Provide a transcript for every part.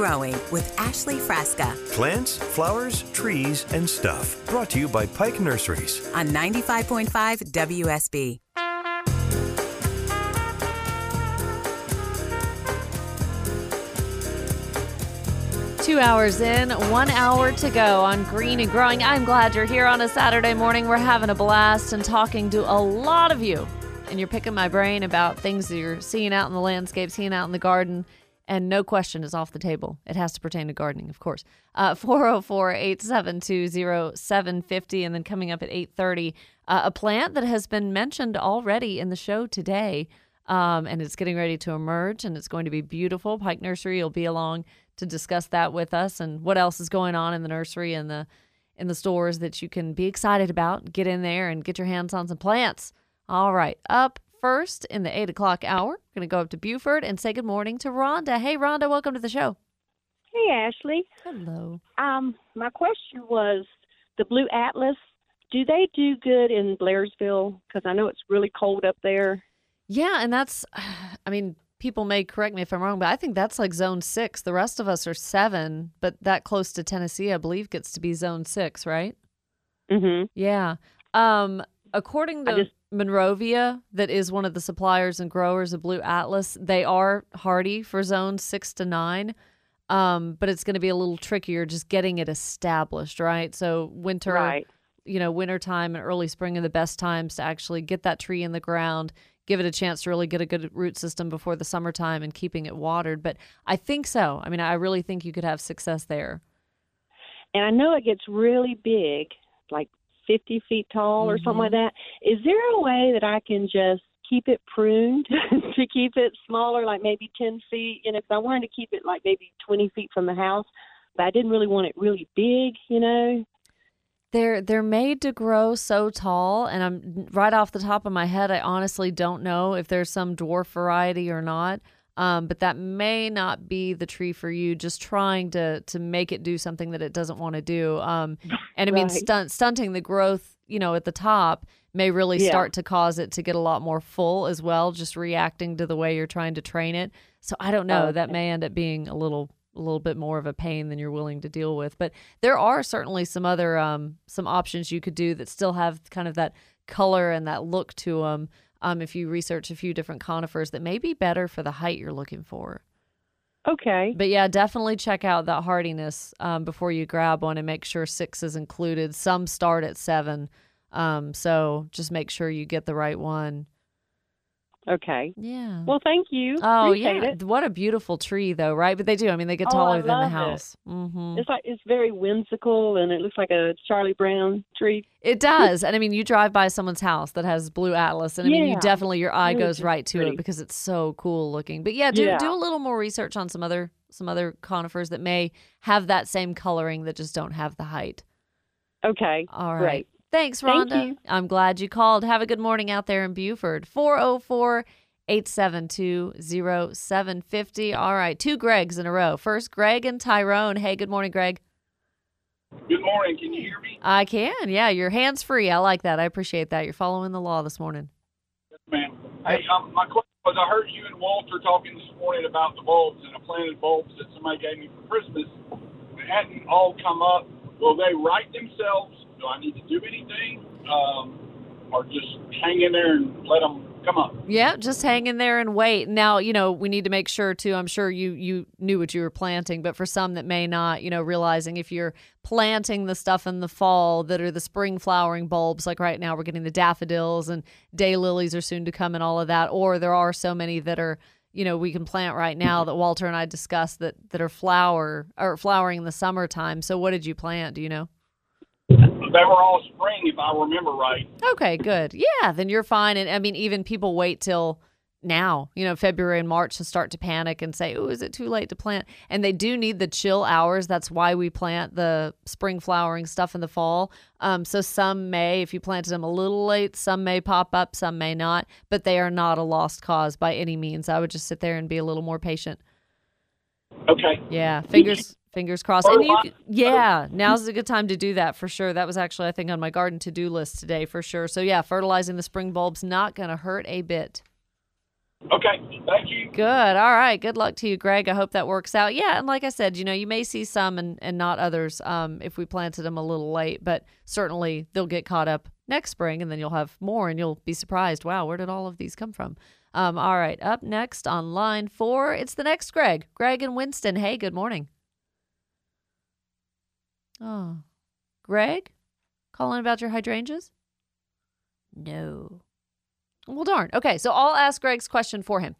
Growing with Ashley Frasca Plants, flowers, trees, and stuff. Brought to you by Pike Nurseries. on 95.5 WSB. Two hours in, one hour to go on Green and Growing. I'm glad you're here on a Saturday morning. We're having a blast and talking to a lot of you. And you're picking my brain about things that you're seeing out in the landscape, seeing out in the garden. And no question is off the table. It has to pertain to gardening, of course. Uh, 404 872 0750. And then coming up at 830, uh, a plant that has been mentioned already in the show today. Um, and it's getting ready to emerge and it's going to be beautiful. Pike Nursery will be along to discuss that with us and what else is going on in the nursery and the in the stores that you can be excited about. Get in there and get your hands on some plants. All right, up first in the eight o'clock hour, We're going to go up to Buford and say good morning to Rhonda. Hey, Rhonda, welcome to the show. Hey, Ashley. Hello. Um, my question was the Blue Atlas. Do they do good in Blairsville? Because I know it's really cold up there. Yeah, and that's, I mean, people may correct me if I'm wrong, but I think that's like zone six. The rest of us are seven, but that close to Tennessee, I believe, gets to be zone six, right? Mm-hmm. Yeah. Um, according to just- Monrovia, that is one of the suppliers and growers of Blue Atlas, they are hardy for zones six to nine. Um, but it's going to be a little trickier just getting it established, right? So winter, Right. you know, wintertime and early spring are the best times to actually get that tree in the ground, give it a chance to really get a good root system before the summertime and keeping it watered. But I think so. I mean, I really think you could have success there. And I know it gets really big, like 50 feet tall or something like mm-hmm. that. Is there a way that I can just keep it pruned to keep it smaller, like maybe 10 feet? You know, know, 'cause I wanted to keep it like maybe 20 feet from the house, but I didn't really want it really big, you know? They're they're made to grow so tall, and I'm right off the top of my head. I honestly don't know if there's some dwarf variety or not. Um, but that may not be the tree for you. Just trying to to make it do something that it doesn't want to do. Um, and I mean, Right. stunt, stunting the growth, you know, at the top may really Yeah. start to cause it to get a lot more full as well. Just reacting to the way you're trying to train it. So I don't know. That Okay. may end up being a little a little bit more of a pain than you're willing to deal with. But there are certainly some other um, some options you could do that still have kind of that color and that look to them. Um, if you research a few different conifers that may be better for the height you're looking for. Okay. But yeah, definitely check out that hardiness um, before you grab one and make sure six is included. Some start at seven. Um, so just make sure you get the right one. Okay. Yeah. Well, thank you. oh Appreciate yeah. it. What a beautiful tree though, right? But they do. I mean, they get Oh, taller I than the love it. house. hmm It's like it's very whimsical, and it looks like a Charlie Brown tree. It does. And I mean, you drive by someone's house that has blue atlas, and I mean, you definitely your eye Really goes right to pretty. it because it's so cool looking. But yeah, do Yeah. do a little more research on some other some other conifers that may have that same coloring that just don't have the height. Okay. All right. Great. Thanks, Thank Rhonda. you. I'm glad you called. Have a good morning out there in Buford. 404 872 0750. All right, two Gregs in a row. First, Greg and Tyrone. Hey, good morning, Greg. Good morning. Can you hear me? I can. Yeah, you're hands free. I like that. I appreciate that. You're following the law this morning. Yes, Ma'am. Hey, um, my question was I heard you and Walter talking this morning about the bulbs and the planted bulbs that somebody gave me for Christmas. They hadn't all come up. Will they right themselves? Do I need to do anything? Um, or just hang in there and let them come up? Yeah, just hang in there and wait. Now, you know, we need to make sure too. I'm sure you you knew what you were planting, but for some that may not, you know, realizing if you're planting the stuff in the fall that are the spring flowering bulbs, like right now we're getting the daffodils and daylilies are soon to come and all of that, or there are so many that are you know we can plant right now that Walter and I discussed that that are flower or flowering in the summertime. So what did you plant? Do you know? They were all spring, if I remember right. Okay, good. Yeah, then you're fine. And I mean, even people wait till now, you know, February and March to start to panic and say, oh, is it too late to plant? And they do need the chill hours. That's why we plant the spring flowering stuff in the fall. Um, so some may, if you planted them a little late, some may pop up, some may not, but they are not a lost cause by any means. I would just sit there and be a little more patient. Okay. Yeah, fingers Fingers crossed. And you, yeah, now's a good time to do that for sure. That was actually, I think, on my garden to do list today for sure. So, yeah, fertilizing the spring bulbs not going to hurt a bit. Okay, thank you. Good. All right. Good luck to you, Greg. I hope that works out. Yeah, and like I said, you know, you may see some and, and not others um, if we planted them a little late, but certainly they'll get caught up next spring and then you'll have more and you'll be surprised. Wow, where did all of these come from? Um, all right. Up next on line four, it's the next Greg. Greg and Winston. Hey, good morning. Oh, Greg? Calling about your hydrangeas? No. Well, darn. Okay, so I'll ask Greg's question for him.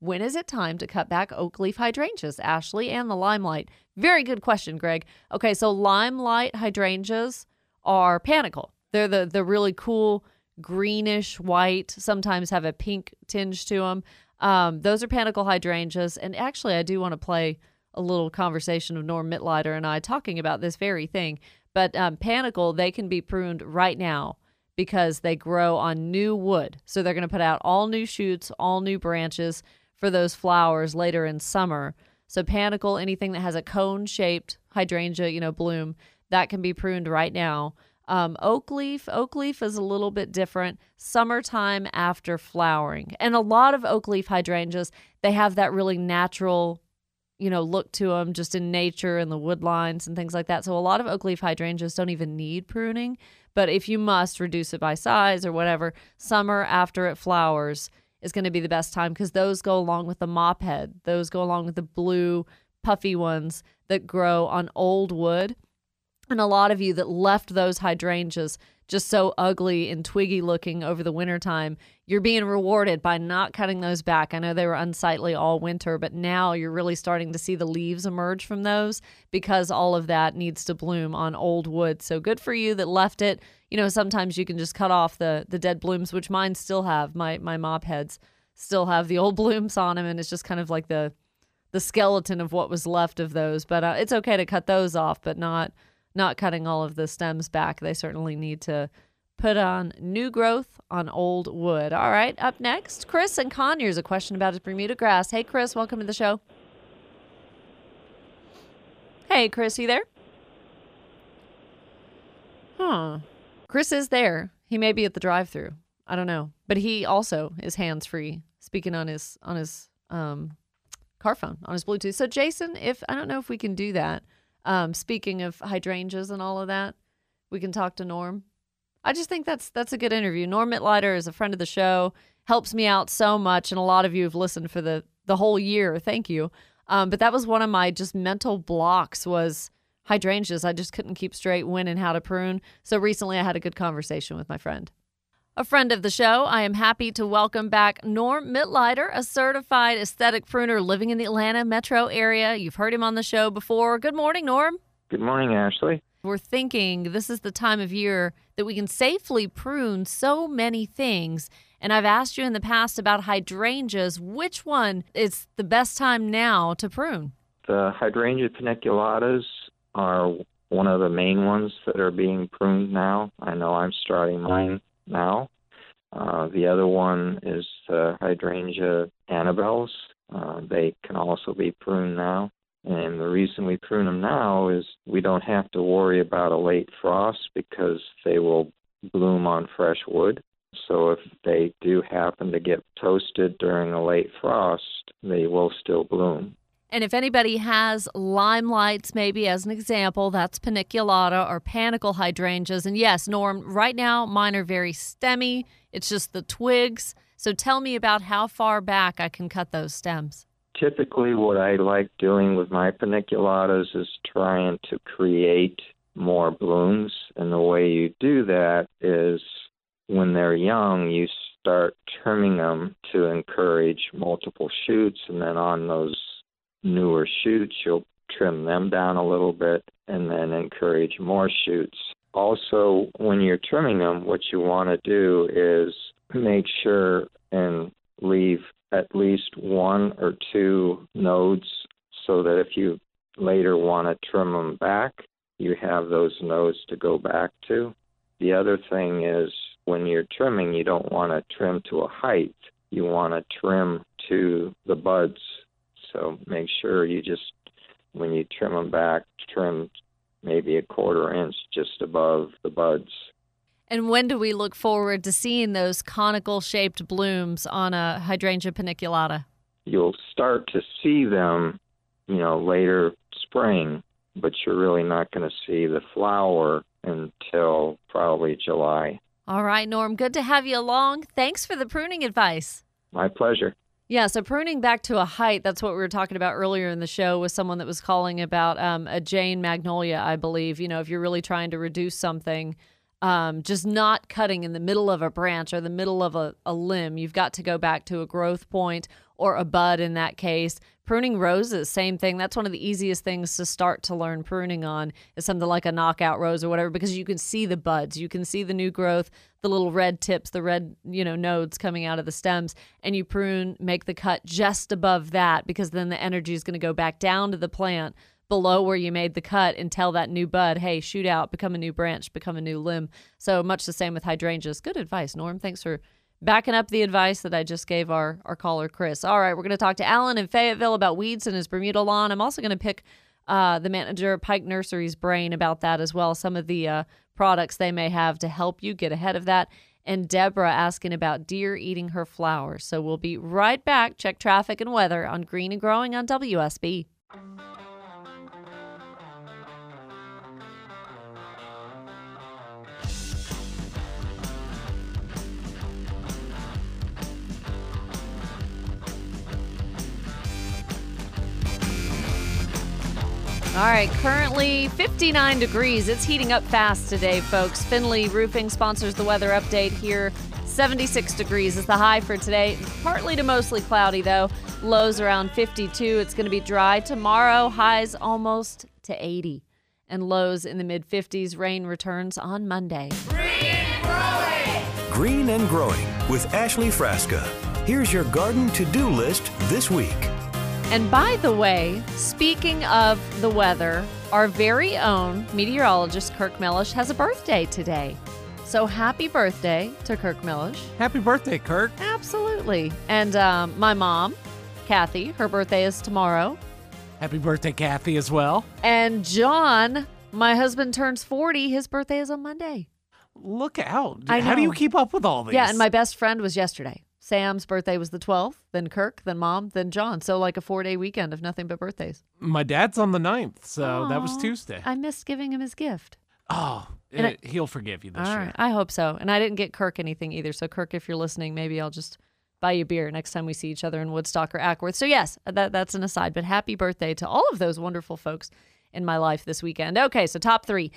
When is it time to cut back oak leaf hydrangeas, Ashley, and the limelight? Very good question, Greg. Okay, so limelight hydrangeas are panicle. They're the the really cool greenish white, sometimes have a pink tinge to them. Um, those are panicle hydrangeas, and actually, I do want to play a little conversation of Norm Mitleider and I talking about this very thing. But um, panicle, they can be pruned right now because they grow on new wood. So they're going to put out all new shoots, all new branches for those flowers later in summer. So panicle, anything that has a cone shaped hydrangea, you know, bloom, that can be pruned right now. Um, oak leaf, oak leaf is a little bit different. Summertime after flowering, and a lot of oak leaf hydrangeas, they have that really natural, you know, look to them, just in nature and the wood lines and things like that. So a lot of oak leaf hydrangeas don't even need pruning. But if you must reduce it by size or whatever, summer after it flowers is going to be the best time because those go along with the mop head. Those go along with the blue puffy ones that grow on old wood. And a lot of you that left those hydrangeas just so ugly and twiggy looking over the wintertime, you're being rewarded by not cutting those back. I know they were unsightly all winter, but now you're really starting to see the leaves emerge from those because all of that needs to bloom on old wood. So good for you that left it. You know, sometimes you can just cut off the the dead blooms, which mine still have. My my mop heads still have the old blooms on them, and it's just kind of like the the skeleton of what was left of those. But uh, it's okay to cut those off, but not not cutting all of the stems back. They certainly need to put on new growth on old wood. All right, up next, Chris and Conyers. A question about his Bermuda grass. Hey, Chris, welcome to the show. Hey, Chris, you there? Huh. Chris is there. He may be at the drive-through. I don't know, but he also is hands-free, speaking on his on his um, car phone on his Bluetooth. So, Jason, if I don't know if we can do that. Um, speaking of hydrangeas and all of that, we can talk to Norm. I just think that's that's a good interview. Norm Mitleider is a friend of the show, helps me out so much, and a lot of you have listened for the the whole year. Thank you. Um, but that was one of my just mental blocks was hydrangeas. I just couldn't keep straight when and how to prune. So recently, I had a good conversation with my friend. A friend of the show, I am happy to welcome back Norm Mitleider, a certified aesthetic pruner living in the Atlanta metro area. You've heard him on the show before. Good morning, Norm. Good morning, Ashley. We're thinking this is the time of year that we can safely prune so many things. And I've asked you in the past about hydrangeas. Which one is the best time now to prune? The hydrangea paniculatas are one of the main ones that are being pruned now. I know I'm starting mine now. Uh, the other one is the hydrangea annabelles. Uh, they can also be pruned now. And the reason we prune them now is we don't have to worry about a late frost because they will bloom on fresh wood. So if they do happen to get toasted during a late frost, they will still bloom. And if anybody has limelights, maybe as an example, that's paniculata or panicle hydrangeas. And yes, Norm, right now mine are very stemmy. It's just the twigs. So tell me about how far back I can cut those stems. Typically, what I like doing with my paniculatas is trying to create more blooms. And the way you do that is when they're young, you start trimming them to encourage multiple shoots. And then on those newer shoots, you'll trim them down a little bit and then encourage more shoots. Also, when you're trimming them, what you want to do is make sure and leave at least one or two nodes so that if you later want to trim them back, you have those nodes to go back to. The other thing is when you're trimming, you don't want to trim to a height. You want to trim to the buds so make sure you just when you trim them back, trim maybe a quarter inch just above the buds. And when do we look forward to seeing those conical shaped blooms on a hydrangea paniculata? You'll start to see them, you know, later spring, but you're really not going to see the flower until probably July. All right, Norm, good to have you along. Thanks for the pruning advice. My pleasure. Yeah, so pruning back to a height, that's what we were talking about earlier in the show with someone that was calling about um, a Jane Magnolia, I believe. You know, if you're really trying to reduce something, um, just not cutting in the middle of a branch or the middle of a, a limb. You've got to go back to a growth point or a bud in that case. Pruning roses, same thing. That's one of the easiest things to start to learn pruning on is something like a knockout rose or whatever because you can see the buds, you can see the new growth, the little red tips, the red, you know, nodes coming out of the stems and you prune, make the cut just above that because then the energy is going to go back down to the plant below where you made the cut and tell that new bud, hey, shoot out, become a new branch, become a new limb. So much the same with hydrangeas. Good advice, Norm. Thanks for backing up the advice that I just gave our, our caller, Chris. All right, we're going to talk to Alan in Fayetteville about weeds in his Bermuda lawn. I'm also going to pick uh, the manager of Pike Nursery's brain about that as well, some of the uh, products they may have to help you get ahead of that. And Deborah asking about deer eating her flowers. So we'll be right back. Check traffic and weather on Green and Growing on WSB. All right, currently 59 degrees. It's heating up fast today, folks. Finley Roofing sponsors the weather update here. 76 degrees is the high for today. Partly to mostly cloudy, though. Lows around 52. It's going to be dry tomorrow. Highs almost to 80. And lows in the mid 50s. Rain returns on Monday. Green and Growing Green and growing with Ashley Frasca. Here's your garden to do list this week. And by the way, speaking of the weather, our very own meteorologist Kirk Mellish has a birthday today. So happy birthday to Kirk Mellish. Happy birthday, Kirk. Absolutely. And um, my mom, Kathy, her birthday is tomorrow. Happy birthday, Kathy, as well. And John, my husband, turns 40. His birthday is on Monday. Look out. How do you keep up with all these? Yeah, and my best friend was yesterday. Sam's birthday was the 12th, then Kirk, then mom, then John. So like a four day weekend of nothing but birthdays. My dad's on the 9th, so that was Tuesday. I missed giving him his gift. oh, it- he'll forgive you this year. right. I hope so. And I didn't get Kirk anything either. So, Kirk, if you're listening, maybe I'll just buy you beer next time we see each other in Woodstock or Acworth. So, yes, that, that's an aside. But happy birthday to all of those wonderful folks in my life this weekend. Okay, so top three.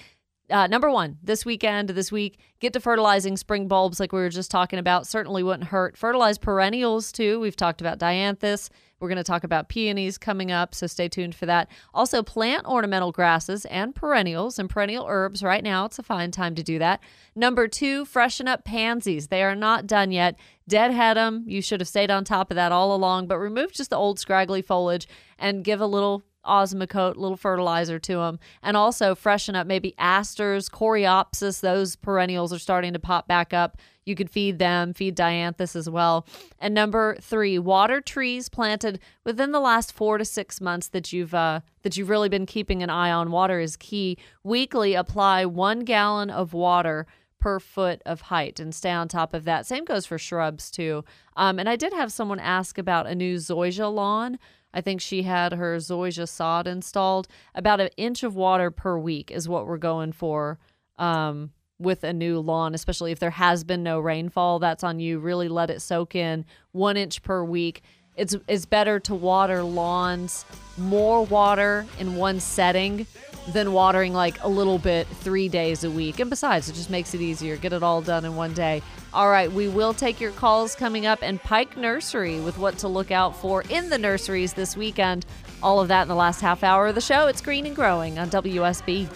Uh, number one, this weekend, this week, get to fertilizing spring bulbs like we were just talking about. Certainly wouldn't hurt. Fertilize perennials too. We've talked about dianthus. We're going to talk about peonies coming up, so stay tuned for that. Also, plant ornamental grasses and perennials and perennial herbs right now. It's a fine time to do that. Number two, freshen up pansies. They are not done yet. Deadhead them. You should have stayed on top of that all along, but remove just the old scraggly foliage and give a little osmocote, little fertilizer to them, and also freshen up maybe asters, coreopsis. Those perennials are starting to pop back up. You could feed them, feed dianthus as well. And number three, water trees planted within the last four to six months that you've uh, that you've really been keeping an eye on. Water is key. Weekly, apply one gallon of water per foot of height and stay on top of that. Same goes for shrubs too. Um, and I did have someone ask about a new zoysia lawn. I think she had her zoysia sod installed. About an inch of water per week is what we're going for um, with a new lawn, especially if there has been no rainfall. That's on you. Really let it soak in. One inch per week. It's it's better to water lawns more water in one setting than watering like a little bit three days a week. And besides, it just makes it easier. Get it all done in one day. All right, we will take your calls coming up and Pike Nursery with what to look out for in the nurseries this weekend. All of that in the last half hour of the show. It's Green and Growing on WSB.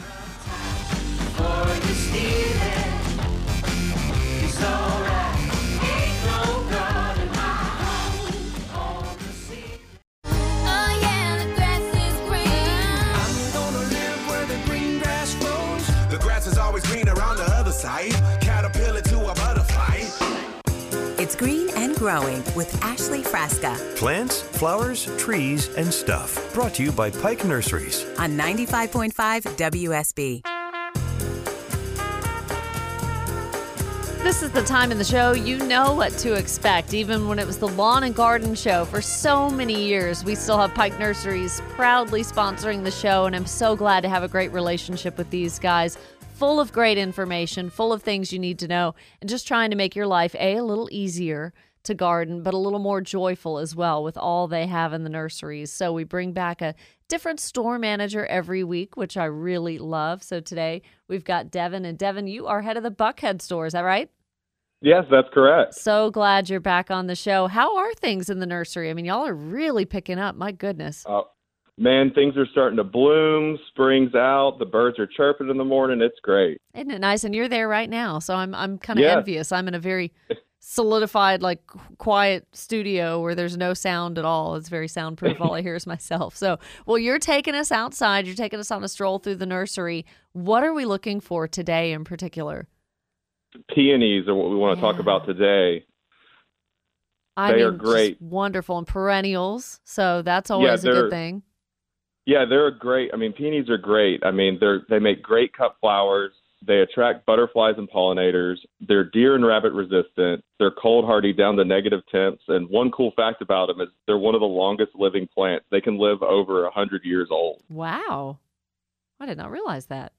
Side. Caterpillar to a butterfly. It's Green and Growing with Ashley Frasca Plants, flowers, trees, and stuff. Brought to you by Pike Nurseries. on 95.5 WSB. This is the time in the show you know what to expect. Even when it was the lawn and garden show for so many years, we still have Pike Nurseries proudly sponsoring the show, and I'm so glad to have a great relationship with these guys. Full of great information, full of things you need to know, and just trying to make your life a, a little easier to garden, but a little more joyful as well with all they have in the nurseries. So we bring back a different store manager every week, which I really love. So today we've got Devin, and Devin, you are head of the Buckhead store. Is that right? Yes, that's correct. So glad you're back on the show. How are things in the nursery? I mean, y'all are really picking up. My goodness. Uh, man, things are starting to bloom. Spring's out. The birds are chirping in the morning. It's great. Isn't it nice? And you're there right now. So I'm I'm kind of Yes. envious. I'm in a very solidified, like quiet studio where there's no sound at all. It's very soundproof. all I hear is myself. So, well, you're taking us outside. You're taking us on a stroll through the nursery. What are we looking for today in particular? Peonies are what we want to talk about today. I They mean, are great. wonderful and perennials. So that's always a good thing. Yeah, they're great. I mean, peonies are great. I mean, they're they make great cut flowers. They attract butterflies and pollinators. They're deer and rabbit resistant. They're cold hardy down to negative temps. And one cool fact about them is they're one of the longest living plants. They can live over a hundred years old. Wow. I did not realize that.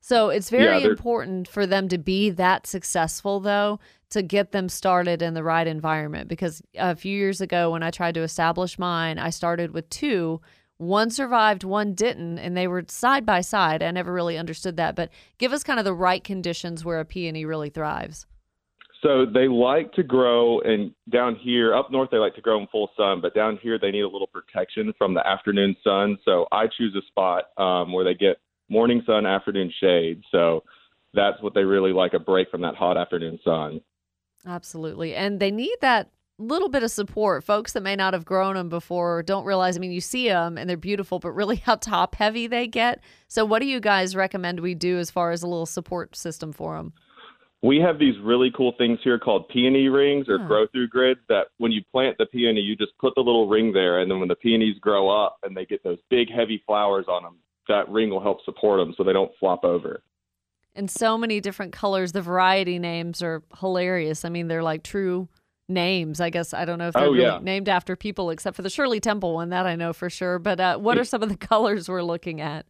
So it's very they're- important for them to be that successful, though, to get them started in the right environment. Because a few years ago, when I tried to establish mine, I started with two. One survived, one didn't, and they were side by side. I never really understood that. But give us kind of the right conditions where a peony really thrives. So they like to grow, and down here, up north, they like to grow in full sun, but down here, they need a little protection from the afternoon sun. So I choose a spot um, where they get morning sun, afternoon shade. So that's what they really like a break from that hot afternoon sun. Absolutely. And they need that little bit of support. Folks that may not have grown them before don't realize, I mean, you see them and they're beautiful, but really how top heavy they get. So, what do you guys recommend we do as far as a little support system for them? We have these really cool things here called peony rings or hmm. Huh. grow through grids that when you plant the peony, you just put the little ring there. And then when the peonies grow up and they get those big, heavy flowers on them, that ring will help support them so they don't flop over. And so many different colors. The variety names are hilarious. I mean, they're like true names. I guess I don't know if they're Oh, really yeah. named after people, except for the Shirley Temple one. That I know for sure. But uh, what are some of the colors we're looking at?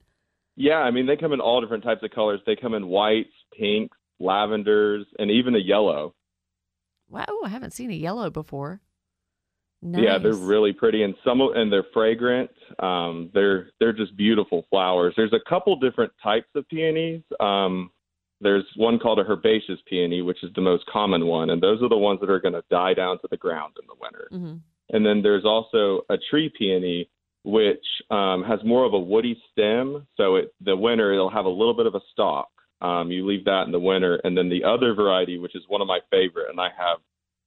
Yeah, I mean they come in all different types of colors. They come in whites, pinks, lavenders, and even a yellow. Wow, I haven't seen a yellow before. Yeah, they're really pretty, and some of, and they're fragrant. Um, they're they're just beautiful flowers. There's a couple different types of peonies. Um, there's one called a herbaceous peony, which is the most common one, and those are the ones that are going to die down to the ground in the winter. Mhm. And then there's also a tree peony, which um, has more of a woody stem. So it, the winter, it'll have a little bit of a stalk. Um, you leave that in the winter. And then the other variety, which is one of my favorite, and I have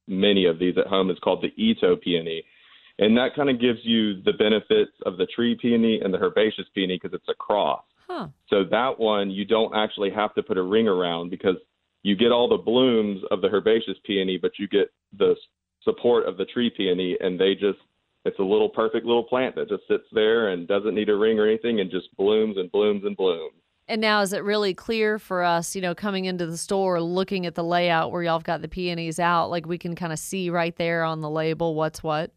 many of these at home, is called the Itoh peony. And that kind of gives you the benefits of the tree peony and the herbaceous peony because it's a cross. Huh. So that one you don't actually have to put a ring around because you get all the blooms of the herbaceous peony, but you get the support of the tree peony, and they just it's a little perfect little plant that just sits there and doesn't need a ring or anything, and just blooms and blooms and blooms. And now is it really clear for us, you know, coming into the store, looking at the layout where y'all have got the peonies out, like we can kind of see right there on the label what's what?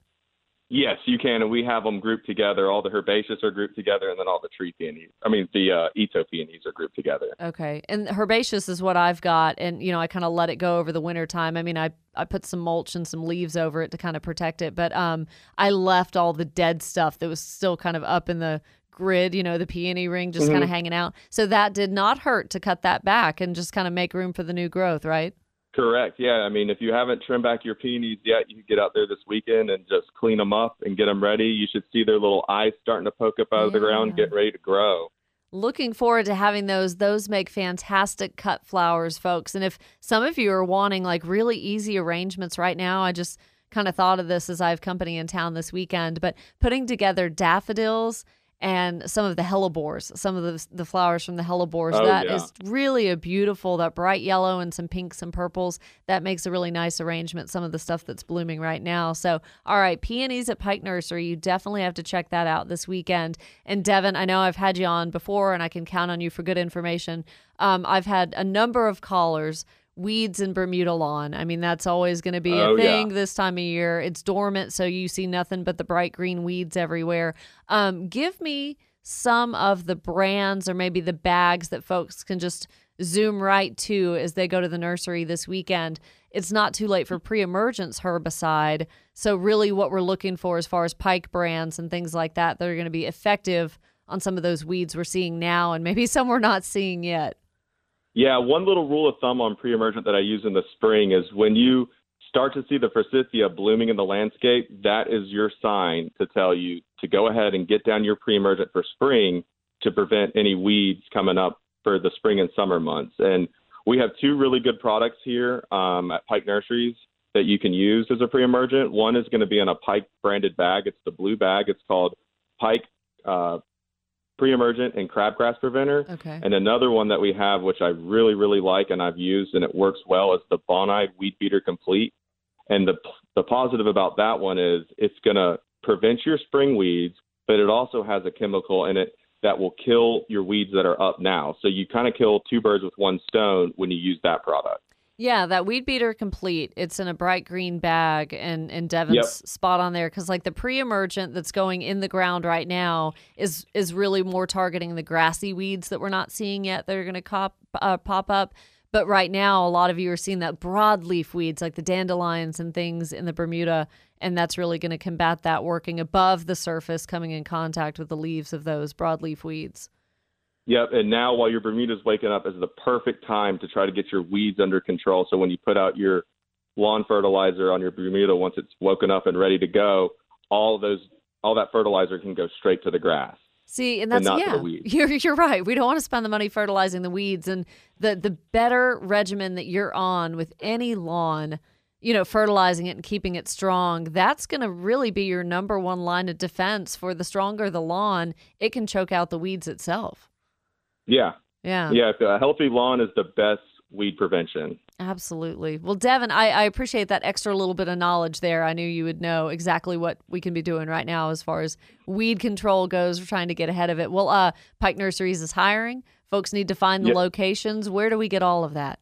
Yes, you can, and we have them grouped together. All the herbaceous are grouped together, and then all the tree peonies. I mean, the uh, Itoh peonies are grouped together. Okay. And herbaceous is what I've got. And, you know, I kind of let it go over the winter time. I mean, I, I put some mulch and some leaves over it to kind of protect it. But um, I left all the dead stuff that was still kind of up in the grid, you know, the peony ring just kind of hanging out. So that did not hurt to cut that back and just kind of make room for the new growth, right? Correct. Yeah. I mean, if you haven't trimmed back your peonies yet, you can get out there this weekend and just clean them up and get them ready. You should see their little eyes starting to poke up out of the ground, Yeah. getting ready to grow. Looking forward to having those. Those make fantastic cut flowers, folks. And if some of you are wanting like really easy arrangements right now, I just kind of thought of this as I have company in town this weekend, but putting together daffodils and some of the hellebores, some of the the flowers from the hellebores. Oh, That is yeah. really a beautiful, that bright yellow and some pinks and purples. That makes a really nice arrangement. Some of the stuff that's blooming right now. So, all right, peonies at Pike Nursery. You definitely have to check that out this weekend. And Devin, I know I've had you on before, and I can count on you for good information. Um, I've had a number of callers. Weeds in Bermuda lawn. I mean, that's always going to be Oh, a yeah. thing this time of year. It's dormant, so you see nothing but the bright green weeds everywhere. Um, give me some of the brands or maybe the bags that folks can just zoom right to as they go to the nursery this weekend. It's not too late for pre emergence herbicide. So, really, what we're looking for as far as pike brands and things like that that are going to be effective on some of those weeds we're seeing now and maybe some we're not seeing yet. Yeah, one little rule of thumb on pre-emergent that I use in the spring is when you start to see the forsythia blooming in the landscape, that is your sign to tell you to go ahead and get down your pre-emergent for spring to prevent any weeds coming up for the spring and summer months. And we have two really good products here um, at Pike Nurseries that you can use as a pre-emergent. One is going to be in a Pike branded bag. It's the blue bag. It's called Pike uh, pre-emergent and crabgrass preventer. Okay. And another one that we have, which I really, really like and I've used and it works well, is the Bonide Weed Beater Complete. And the the positive about that one is it's going to prevent your spring weeds, but it also has a chemical in it that will kill your weeds that are up now. So you kind of kill two birds with one stone when you use that product. Yeah, that weed beater complete. It's in a bright green bag, and and Devin's Yep. spot on there because like the pre-emergent that's going in the ground right now is is really more targeting the grassy weeds that we're not seeing yet that are going to cop uh, pop up. But right now, a lot of you are seeing that broadleaf weeds like the dandelions and things in the Bermuda, and that's really going to combat that working above the surface, coming in contact with the leaves of those broadleaf weeds. Yep. And now while your Bermuda's waking up is the perfect time to try to get your weeds under control. So when you put out your lawn fertilizer on your Bermuda, once it's woken up and ready to go, all those all that fertilizer can go straight to the grass. See, and and that's to yeah, you're you're right. We don't want to spend the money fertilizing the weeds, and the the better regimen that you're on with any lawn, you know, fertilizing it and keeping it strong. That's going to really be your number one line of defense. For the stronger the lawn, it can choke out the weeds itself. Yeah. Yeah. Yeah. A healthy lawn is the best weed prevention. Absolutely. Well, Devin, I, I appreciate that extra little bit of knowledge there. I knew you would know exactly what we can be doing right now as far as weed control goes. We're trying to get ahead of it. Well, uh, Pike Nurseries is hiring. Folks need to find the Yep. locations. Where do we get all of that?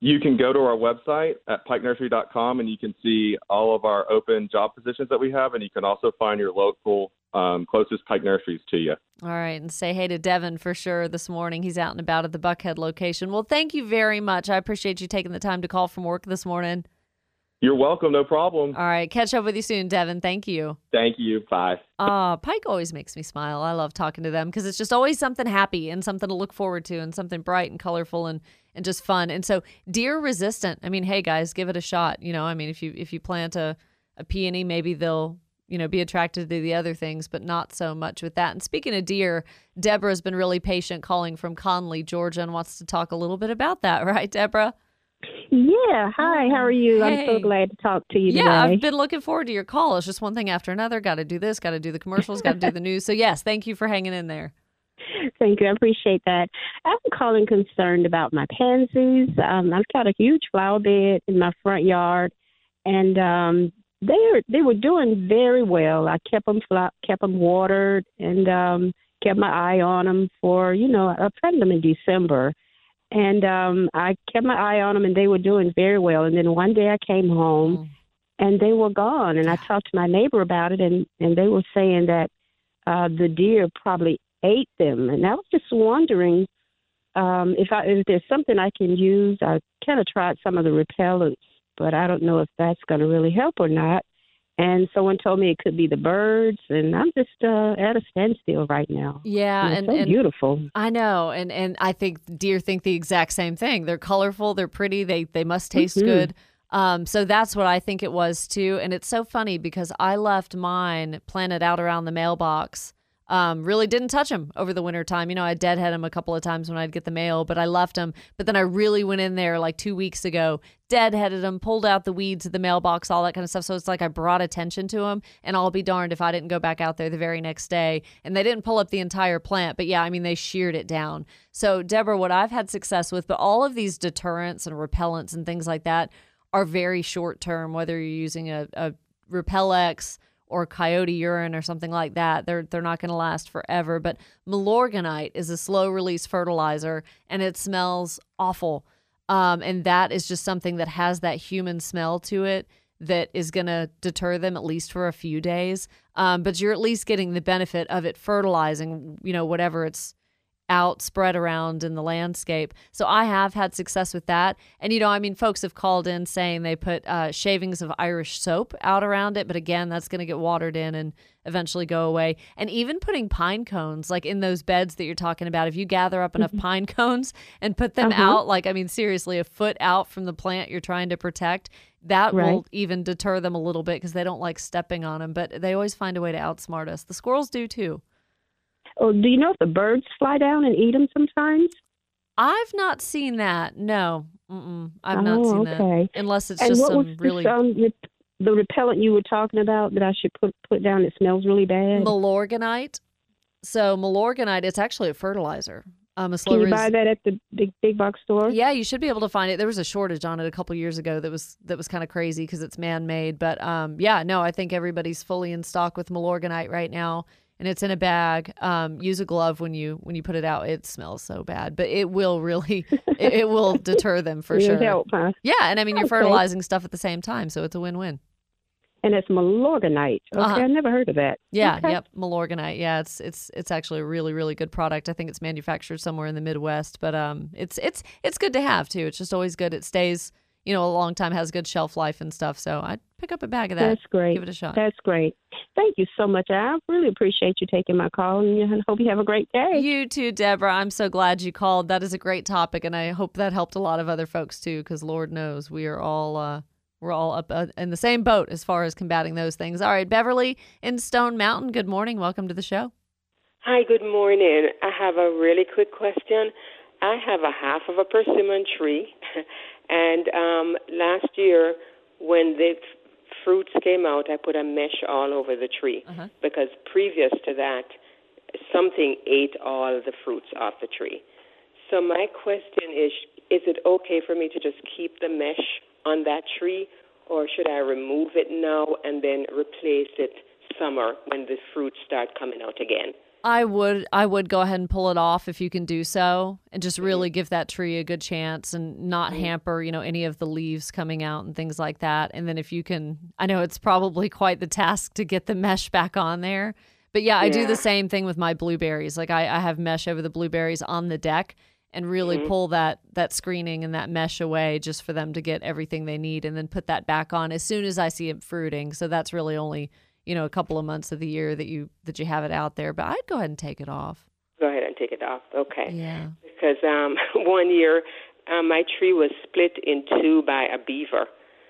You can go to our website at pikenursery.com and you can see all of our open job positions that we have, and you can also find your local um, closest Pike Nurseries to you. All right, and say hey to Devin for sure this morning. He's out and about at the Buckhead location. Well, thank you very much. I appreciate you taking the time to call from work this morning. You're welcome. No problem. All right, catch up with you soon, Devin. Thank you. Thank you. Bye. Uh, Pike always makes me smile. I love talking to them because it's just always something happy and something to look forward to and something bright and colorful and, and just fun. And so deer resistant. I mean, hey guys, give it a shot. You know, I mean, if you if you plant a, a peony, maybe they'll you know be attracted to the other things, but not so much with that. And speaking of deer, Deborah's been really patient calling from Conley, Georgia, and wants to talk a little bit about that, right, Deborah? Yeah. Hi. How are you? I'm so glad to talk to you Yeah, today. I've been looking forward to your call. It's just one thing after another. Got to do this, got to do the commercials, got to do the news. So, yes, thank you for hanging in there. Thank you. I appreciate that. I'm calling concerned about my pansies. Um, I've got a huge flower bed in my front yard, and um, they are they were doing very well. I kept them fla- kept them watered, and um, kept my eye on them for you know I planted them in December, and um, I kept my eye on them, and they were doing very well. And then one day I came home, and they were gone. And I talked to my neighbor about it, and and they were saying that uh, the deer probably ate them. And I was just wondering um, if I if there's something I can use. I kind of tried some of the repellents, but I don't know if that's going to really help or not. And someone told me it could be the birds, and I'm just uh, at a standstill right now. Yeah, And it's and, so and beautiful. I know, and and I think deer think the exact same thing. They're colorful, they're pretty, they they must taste Mhm. good. Um, so that's what I think it was too. And it's so funny because I left mine planted out around the mailbox Um, really didn't touch them over the winter time. You know, I deadhead them a couple of times when I'd get the mail, but I left them. But then I really went in there like two weeks ago, deadheaded them, pulled out the weeds of the mailbox, all that kind of stuff. So it's like I brought attention to them, and I'll be darned if I didn't go back out there the very next day. And they didn't pull up the entire plant, but yeah, I mean, they sheared it down. So, Deborah, what I've had success with, but all of these deterrents and repellents and things like that are very short term, whether you're using a, a or coyote urine or something like that. They're they're not going to last forever. But Milorganite is a slow release fertilizer, and it smells awful. Um, and that is just something that has that human smell to it that is going to deter them at least for a few days. Um, but you're at least getting the benefit of it fertilizing, you know, whatever it's out spread around in the landscape. So I have had success with that. And, you know, I mean, folks have called in saying they put uh, shavings of Irish soap out around it. But again, that's going to get watered in and eventually go away. And even putting pine cones, like in those beds that you're talking about, if you gather up enough pine cones and put them Uh-huh. out, like, I mean, seriously, a foot out from the plant you're trying to protect, that will even deter them a little bit because they don't like stepping on them. But they always find a way to outsmart us. The squirrels do too. Oh, do you know if the birds fly down and eat them sometimes? I've not seen that. No, Mm-mm. I've not Oh, seen okay. that. Unless it's and just some really this, um, rep- the repellent you were talking about that I should put put down? It smells really bad. Milorganite. So Milorganite, it's actually a fertilizer. Um, a Can you buy that at the big big box store? Yeah, you should be able to find it. There was a shortage on it a couple years ago that was that was kind of crazy because it's man made. But um, yeah, no, I think everybody's fully in stock with Milorganite right now, and it's in a bag. Um, use a glove when you when you put it out. It smells so bad, but it will really it, it will deter them for sure. help, huh? Yeah, and I mean you're Okay. fertilizing stuff at the same time, so it's a win win. And it's Milorganite. Okay, Uh-huh. I never heard of that. Yeah, Okay. yep, Milorganite. Yeah, it's it's it's actually a really really good product. I think it's manufactured somewhere in the Midwest, but um, it's it's it's good to have too. It's just always good. It stays, you know, a long time, has good shelf life and stuff. So I'd pick up a bag of that. That's great. Give it a shot. That's great. Thank you so much. I really appreciate you taking my call, and I hope you have a great day. You too, Deborah. I'm so glad you called. That is a great topic, and I hope that helped a lot of other folks too. Because Lord knows we are all uh, we're all up uh, in the same boat as far as combating those things. All right, Beverly in Stone Mountain. Good morning. Welcome to the show. Hi, good morning. I have a really quick question. I have a half of a persimmon tree, and um, last year when the f- fruits came out, I put a mesh all over the tree because previous to that, something ate all the fruits off the tree. So my question is: Is it okay for me to just keep the mesh on that tree, or should I remove it now and then replace it summer when the fruits start coming out again? I would I would go ahead and pull it off if you can do so and just really give that tree a good chance and not hamper, you know, any of the leaves coming out and things like that. And then if you can I know it's probably quite the task to get the mesh back on there. But yeah, I do the same thing with my blueberries. Like I, I have mesh over the blueberries on the deck and really Mhm. pull that that screening and that mesh away just for them to get everything they need and then put that back on as soon as I see it fruiting. So that's really only, you know, a couple of months of the year that you that you have it out there. But I'd go ahead and take it off. Go ahead and take it off. Okay. Yeah. Because um, one year um, my tree was split in two by a beaver.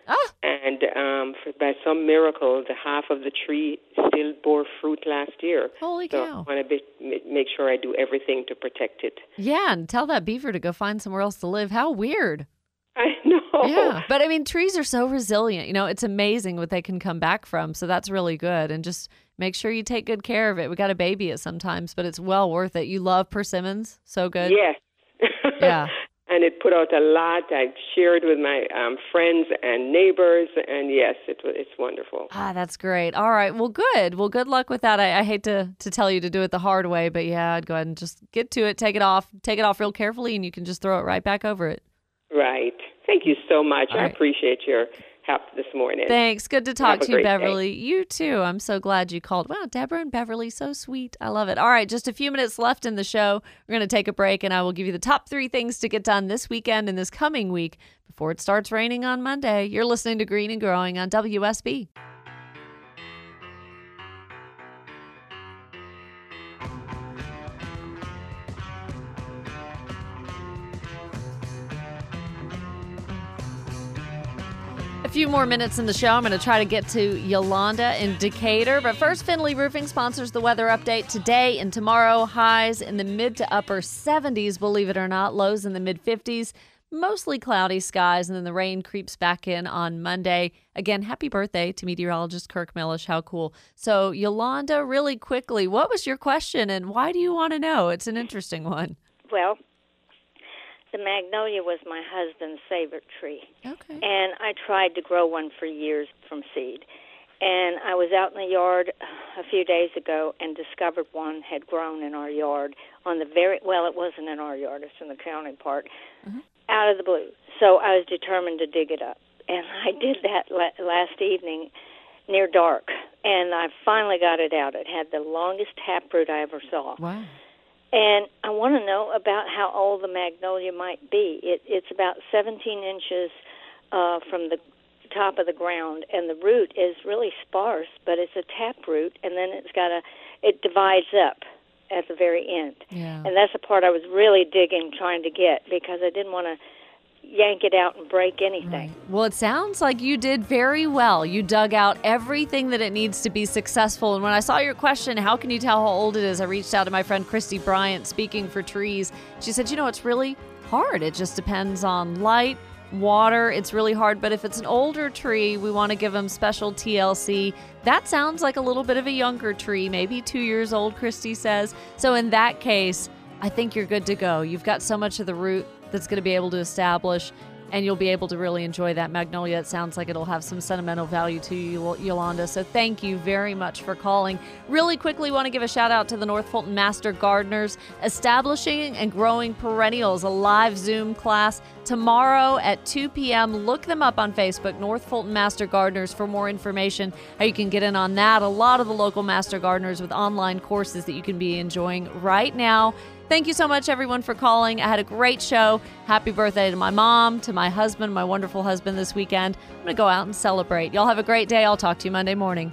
Ah. And um, for, by some miracle, the half of the tree still bore fruit last year. Holy so cow. I want to make sure I do everything to protect it. Yeah, and tell that beaver to go find somewhere else to live. How weird. I know. Yeah. But I mean, trees are so resilient. You know, it's amazing what they can come back from. So that's really good. And just make sure you take good care of it. We got to baby it sometimes, but it's well worth it. You love persimmons. So good. Yes. Yeah. and it put out a lot. I shared with my um, friends and neighbors, and yes, it it's wonderful. Ah, that's great. All right. Well, good. Well, good luck with that. I, I hate to, to tell you to do it the hard way, but yeah, I'd go ahead and just get to it, take it off, take it off real carefully, and you can just throw it right back over it. Right. Thank you so much. All I right. appreciate your help this morning. Thanks. Good to talk a to you, great day. Beverly. You too. I'm so glad you called. Wow, Deborah and Beverly, so sweet. I love it. All right, just a few minutes left in the show. We're going to take a break, and I will give you the top three things to get done this weekend and this coming week before it starts raining on Monday. You're listening to Green and Growing on WSB. A few more minutes in the show. I'm going to try to get to Yolanda in Decatur. But first, Finley Roofing sponsors the weather update today and tomorrow. Highs in the mid to upper 70s, believe it or not. Lows in the mid 50s. Mostly cloudy skies, and then the rain creeps back in on Monday. Again, happy birthday to meteorologist Kirk Mellish. How cool. So, Yolanda, really quickly, what was your question and why do you want to know? It's an interesting one. Well, the magnolia was my husband's favorite tree. Okay. And I tried to grow one for years from seed. And I was out in the yard uh, a few days ago and discovered one had grown in our yard on the very well, it wasn't in our yard, it's in the county part, mm-hmm. out of the blue. So I was determined to dig it up. And I did that la- last evening near dark. And I finally got it out. It had the longest taproot I ever saw. Wow. And I want to know about how old the magnolia might be. It, it's about 17 inches uh, from the top of the ground, and the root is really sparse, but it's a tap root, and then it's got a, it divides up at the very end. Yeah. And that's the part I was really digging, trying to get, because I didn't want to yank it out and break anything. Well, it sounds like you did very well. You dug out everything that it needs to be successful. And when I saw your question, how can you tell how old it is? I reached out to my friend Christy Bryant, speaking for trees. She said, you know, it's really hard. It just depends on light, water. It's really hard. But if it's an older tree, we want to give them special TLC. That sounds like a little bit of a younger tree, maybe two years old, Christy says. So in that case, I think you're good to go. You've got so much of the root that's going to be able to establish and you'll be able to really enjoy that magnolia. It sounds like it'll have some sentimental value to you, Yolanda. So thank you very much for calling. Really quickly, want to give a shout out to the North Fulton Master Gardeners, establishing and growing perennials, a live Zoom class tomorrow at 2 p.m. Look them up on Facebook, North Fulton Master Gardeners, for more information how you can get in on that. A lot of the local Master Gardeners with online courses that you can be enjoying right now. Thank you so much, everyone, for calling. I had a great show. Happy birthday to my mom, to my husband, my wonderful husband this weekend. I'm going to go out and celebrate. Y'all have a great day. I'll talk to you Monday morning.